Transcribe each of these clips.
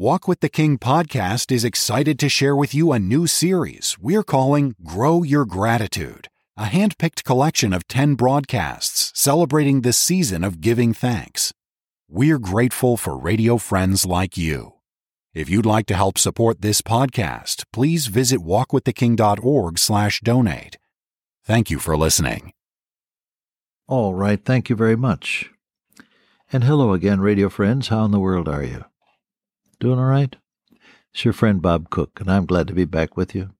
Walk with the King podcast is excited to share with you a new series we're calling Grow Your Gratitude, a hand picked collection of 10 broadcasts celebrating the season of giving thanks. We're grateful for radio friends like you. If you'd like to help support this podcast, please visit walkwiththeking.org/donate. Thank you for listening. All right, thank you very much. And hello again, radio friends. How in the world are you? Doing all right? It's your friend Bob Cook, and I'm glad to be back with you.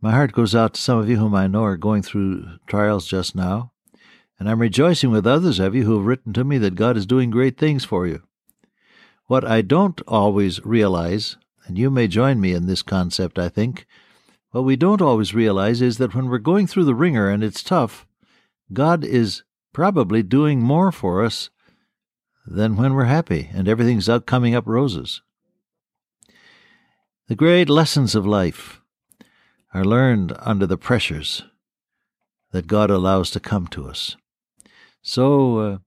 My heart goes out to some of you whom I know are going through trials just now, and I'm rejoicing with others of you who have written to me that God is doing great things for you. What I don't always realize, and you may join me in this concept, I think, what we don't always realize is that when we're going through the wringer and it's tough, God is probably doing more for us than when we're happy and everything's out coming up roses. The great lessons of life are learned under the pressures that God allows to come to us. So uh,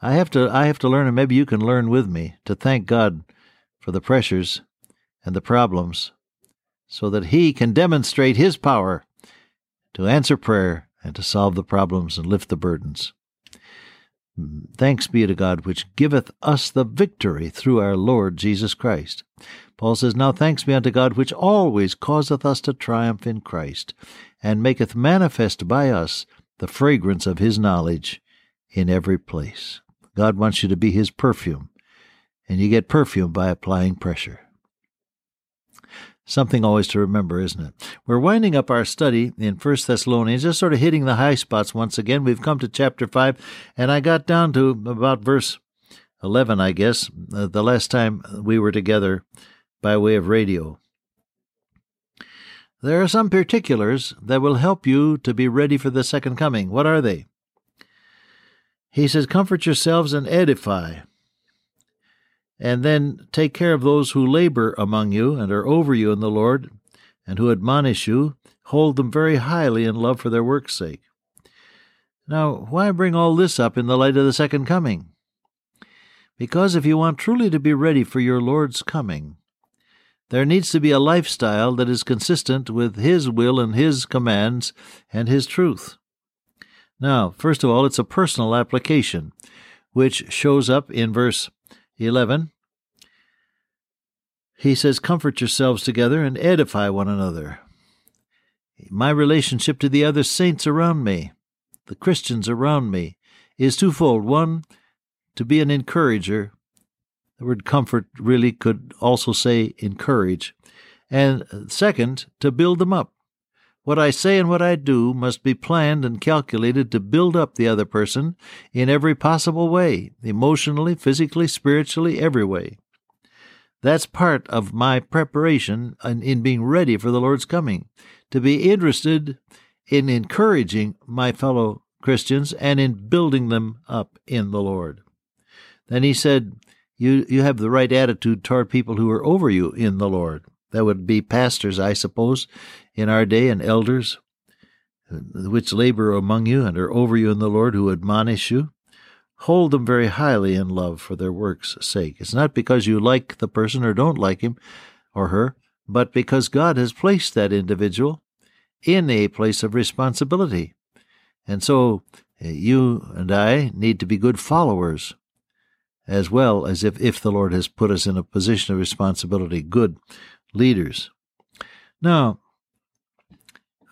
I have to I have to learn, and maybe you can learn with me, to thank God for the pressures and the problems, so that He can demonstrate His power to answer prayer and to solve the problems and lift the burdens. Thanks be to God, which giveth us the victory through our Lord Jesus Christ. Paul says, Now thanks be unto God, which always causeth us to triumph in Christ, and maketh manifest by us the fragrance of his knowledge in every place. God wants you to be his perfume, and you get perfume by applying pressure. Something always to remember, isn't it? We're winding up our study in First Thessalonians, just sort of hitting the high spots once again. We've come to chapter 5, and I got down to about verse 11, I guess, uh, the last time we were together by way of radio. There are some particulars that will help you to be ready for the second coming. What are they? He says, Comfort yourselves and edify and then take care of those who labor among you and are over you in the Lord, and who admonish you, hold them very highly in love for their work's sake. Now, why bring all this up in the light of the second coming? Because if you want truly to be ready for your Lord's coming, there needs to be a lifestyle that is consistent with His will and His commands and His truth. Now, first of all, it's a personal application, which shows up in verse 11 he says, Comfort yourselves together and edify one another. My relationship to the other saints around me, the Christians around me, is twofold. One, to be an encourager. The word comfort really could also say encourage. And uh, second, to build them up. What I say and what I do must be planned and calculated to build up the other person in every possible way emotionally, physically, spiritually, every way. That's part of my preparation in, in being ready for the Lord's coming, to be interested in encouraging my fellow Christians and in building them up in the Lord. Then he said, you, you have the right attitude toward people who are over you in the Lord. That would be pastors, I suppose, in our day, and elders, which labor among you and are over you in the Lord, who admonish you hold them very highly in love for their work's sake. It's not because you like the person or don't like him or her, but because God has placed that individual in a place of responsibility. And so eh, you and I need to be good followers as well as if, if the Lord has put us in a position of responsibility, good leaders. Now,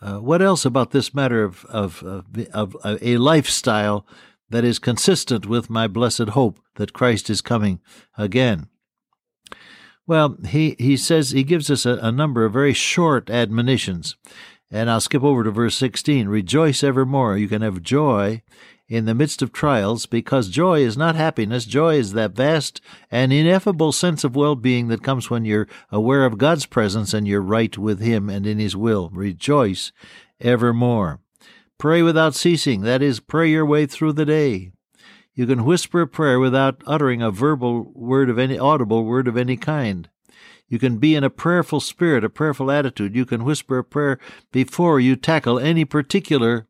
uh, what else about this matter of, of, of, of a lifestyle that is consistent with my blessed hope that Christ is coming again. Well, he, he says, he gives us a, a number of very short admonitions. And I'll skip over to verse 16. Rejoice evermore. You can have joy in the midst of trials because joy is not happiness. Joy is that vast and ineffable sense of well being that comes when you're aware of God's presence and you're right with Him and in His will. Rejoice evermore. Pray without ceasing, that is, pray your way through the day. You can whisper a prayer without uttering a verbal word of any audible word of any kind. You can be in a prayerful spirit, a prayerful attitude. You can whisper a prayer before you tackle any particular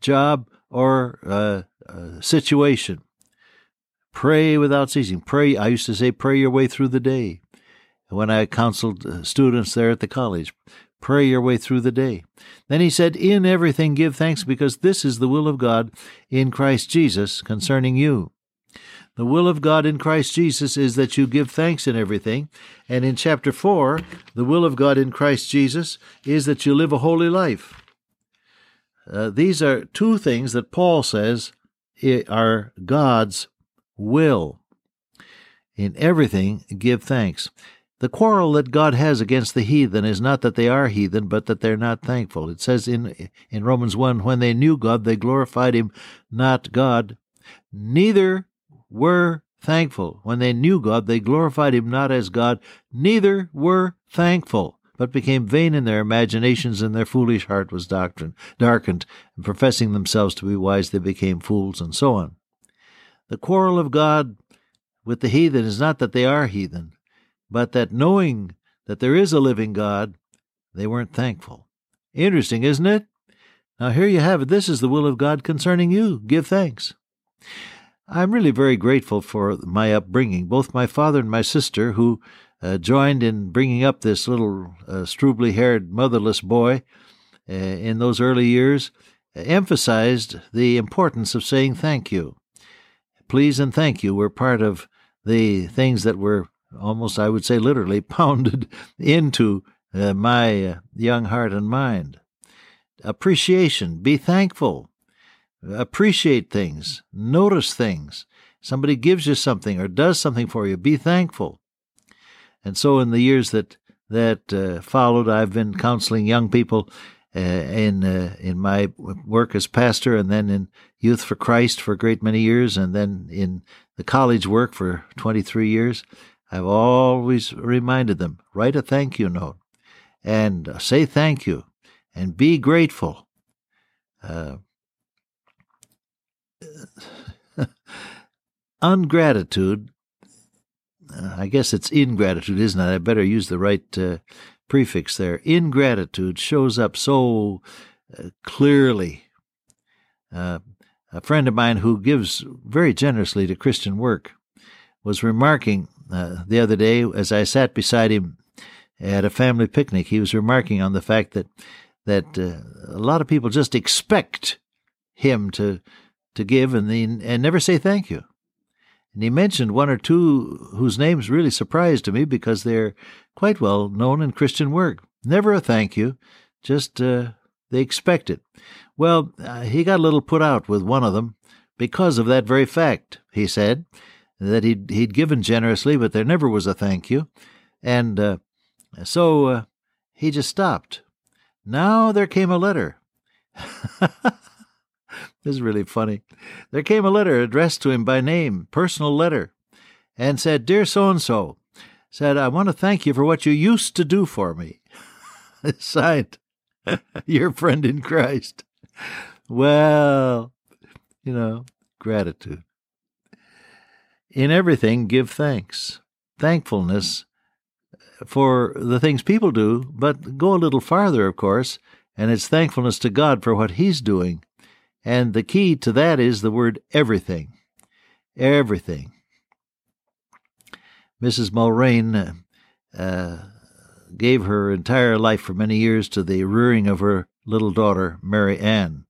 job or uh, uh, situation. Pray without ceasing. Pray, I used to say, pray your way through the day. when I counseled uh, students there at the college. Pray your way through the day. Then he said, In everything give thanks, because this is the will of God in Christ Jesus concerning you. The will of God in Christ Jesus is that you give thanks in everything. And in chapter 4, the will of God in Christ Jesus is that you live a holy life. Uh, these are two things that Paul says are God's will. In everything, give thanks. The quarrel that God has against the heathen is not that they are heathen, but that they're not thankful. It says in, in Romans 1 when they knew God, they glorified him, not God. Neither were thankful. When they knew God, they glorified him not as God, neither were thankful, but became vain in their imaginations, and their foolish heart was doctrine, darkened, and professing themselves to be wise, they became fools, and so on. The quarrel of God with the heathen is not that they are heathen, but that knowing that there is a living God, they weren't thankful. Interesting, isn't it? Now, here you have it. This is the will of God concerning you. Give thanks. I'm really very grateful for my upbringing, both my father and my sister, who uh, joined in bringing up this little uh, strubly haired, motherless boy uh, in those early years, emphasized the importance of saying thank you. Please and thank you were part of the things that were almost, I would say, literally pounded into uh, my uh, young heart and mind. Appreciation, be thankful, appreciate things, notice things. Somebody gives you something or does something for you, be thankful. And so, in the years that that uh, followed, I've been counseling young people uh, in uh, in my work as pastor, and then in Youth for Christ for a great many years, and then in the college work for 23 years. I've always reminded them write a thank you note and uh, say thank you and be grateful. Uh, ungratitude, uh, I guess it's ingratitude, isn't it? I better use the right uh, prefix there. Ingratitude shows up so uh, clearly. Uh, a friend of mine who gives very generously to Christian work was remarking uh, the other day as I sat beside him at a family picnic. He was remarking on the fact that that a lot of people just expect him to to give and the, and never say thank you. And he mentioned one or two whose names really surprised me because they're quite well known in Christian work. Never a thank you, just uh, they expect it. Well, uh, he got a little put out with one of them because of that very fact, he said that he'd he'd given generously, but there never was a thank you, and uh, so uh, he just stopped. Now there came a letter. this is really funny. There came a letter addressed to him by name, personal letter, and said, "Dear so and so," said, "I want to thank you for what you used to do for me." Signed, your friend in Christ. Well, you know, gratitude. In everything, give thanks. Thankfulness for the things people do, but go a little farther, of course, and it's thankfulness to God for what He's doing. And the key to that is the word everything. Everything. Mrs. Mulrain uh, gave her entire life for many years to the rearing of her little daughter, Mary Ann.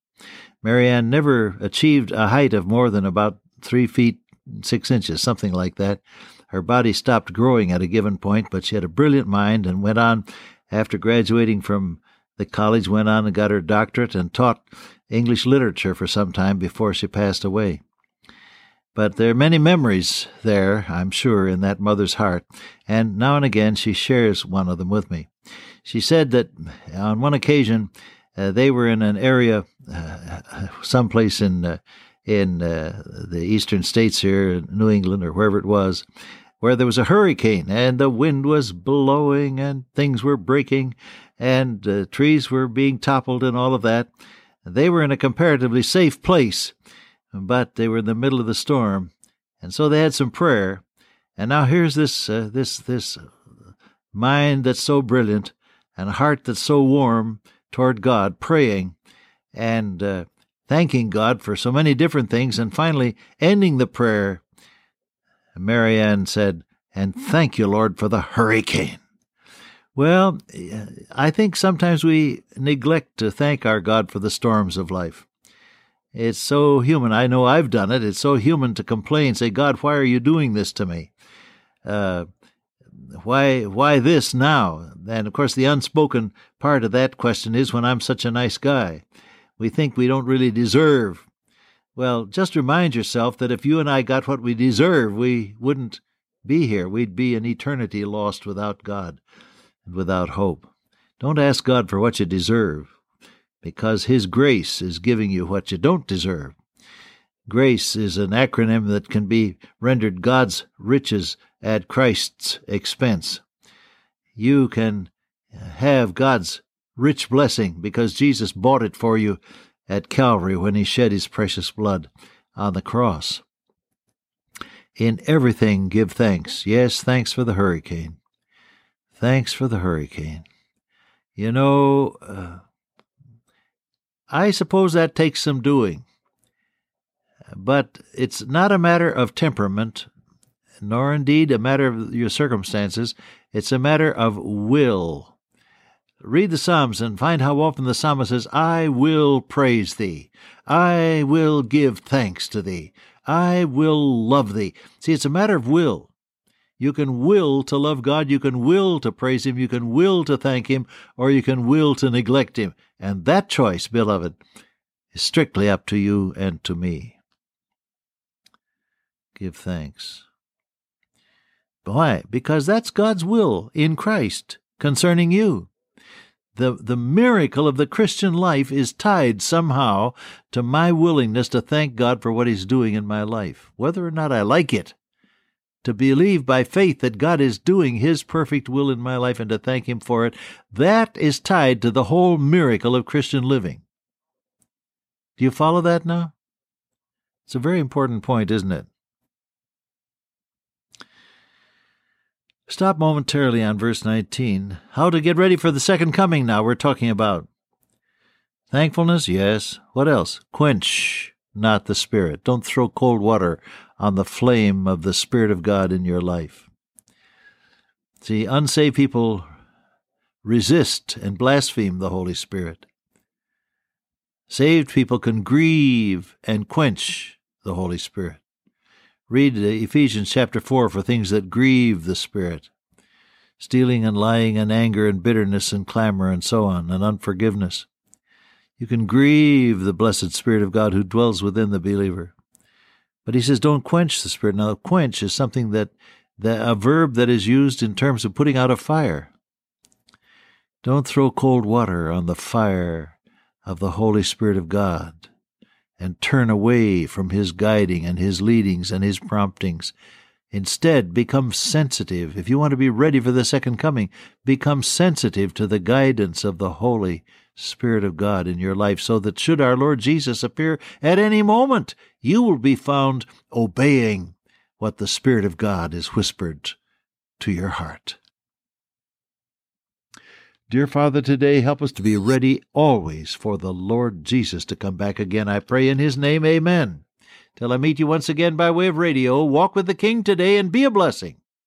Mary Ann never achieved a height of more than about three feet six inches, something like that. Her body stopped growing at a given point, but she had a brilliant mind and went on, after graduating from the college, went on and got her doctorate and taught English literature for some time before she passed away. But there are many memories there, I'm sure, in that mother's heart, and now and again she shares one of them with me. She said that on one occasion uh, they were in an area, uh, someplace in uh, in uh, the eastern states here, New England or wherever it was, where there was a hurricane and the wind was blowing and things were breaking and uh, trees were being toppled and all of that. They were in a comparatively safe place, but they were in the middle of the storm, and so they had some prayer. And now here's this uh, this this mind that's so brilliant and a heart that's so warm toward God, praying, and uh, thanking God for so many different things, and finally ending the prayer. Mary Ann said, And thank you, Lord, for the hurricane. Well, I think sometimes we neglect to thank our God for the storms of life. It's so human. I know I've done it. It's so human to complain, say, God, why are you doing this to me? Uh, why, why this now? And of course, the unspoken part of that question is when I'm such a nice guy. We think we don't really deserve. Well, just remind yourself that if you and I got what we deserve, we wouldn't be here. We'd be an eternity lost without God and without hope. Don't ask God for what you deserve, because His grace is giving you what you don't deserve. Grace is an acronym that can be rendered God's riches at Christ's expense. You can have God's rich blessing because Jesus bought it for you at Calvary when he shed his precious blood on the cross. In everything give thanks. Yes, thanks for the hurricane. Thanks for the hurricane. You know, uh, I suppose that takes some doing. But it's not a matter of temperament, nor indeed a matter of your circumstances. It's a matter of will. Read the Psalms and find how often the psalmist says, I will praise thee. I will give thanks to thee. I will love thee. See, it's a matter of will. You can will to love God, you can will to praise Him, you can will to thank Him, or you can will to neglect Him. And that choice, beloved, is strictly up to you and to me. Give thanks. Why? Because that's God's will in Christ concerning you. The, the miracle of the Christian life is tied somehow to my willingness to thank God for what He's doing in my life, whether or not I like it to believe by faith that God is doing His perfect will in my life and to thank Him for it, that is tied to the whole miracle of Christian living. Do you follow that now? It's a very important point, isn't it? Stop momentarily on verse 19. How to get ready for the second coming now, we're talking about. Thankfulness, yes. What else? Quench not the Spirit. Don't throw cold water on the flame of the Spirit of God in your life. See, unsaved people resist and blaspheme the Holy Spirit. Saved people can grieve and quench the Holy Spirit. Read Ephesians chapter 4 for things that grieve the Spirit stealing and lying and anger and bitterness and clamor and so on, and unforgiveness. You can grieve the blessed Spirit of God who dwells within the believer. But he says, don't quench the spirit. Now, quench is something that, that a verb that is used in terms of putting out a fire. Don't throw cold water on the fire of the Holy Spirit of God and turn away from his guiding and his leadings and his promptings. Instead, become sensitive. If you want to be ready for the second coming, become sensitive to the guidance of the Holy Spirit of God in your life, so that should our Lord Jesus appear at any moment, you will be found obeying what the Spirit of God has whispered to your heart. Dear Father, today help us to be ready always for the Lord Jesus to come back again. I pray in His name, Amen. Till I meet you once again by way of radio, walk with the King today and be a blessing.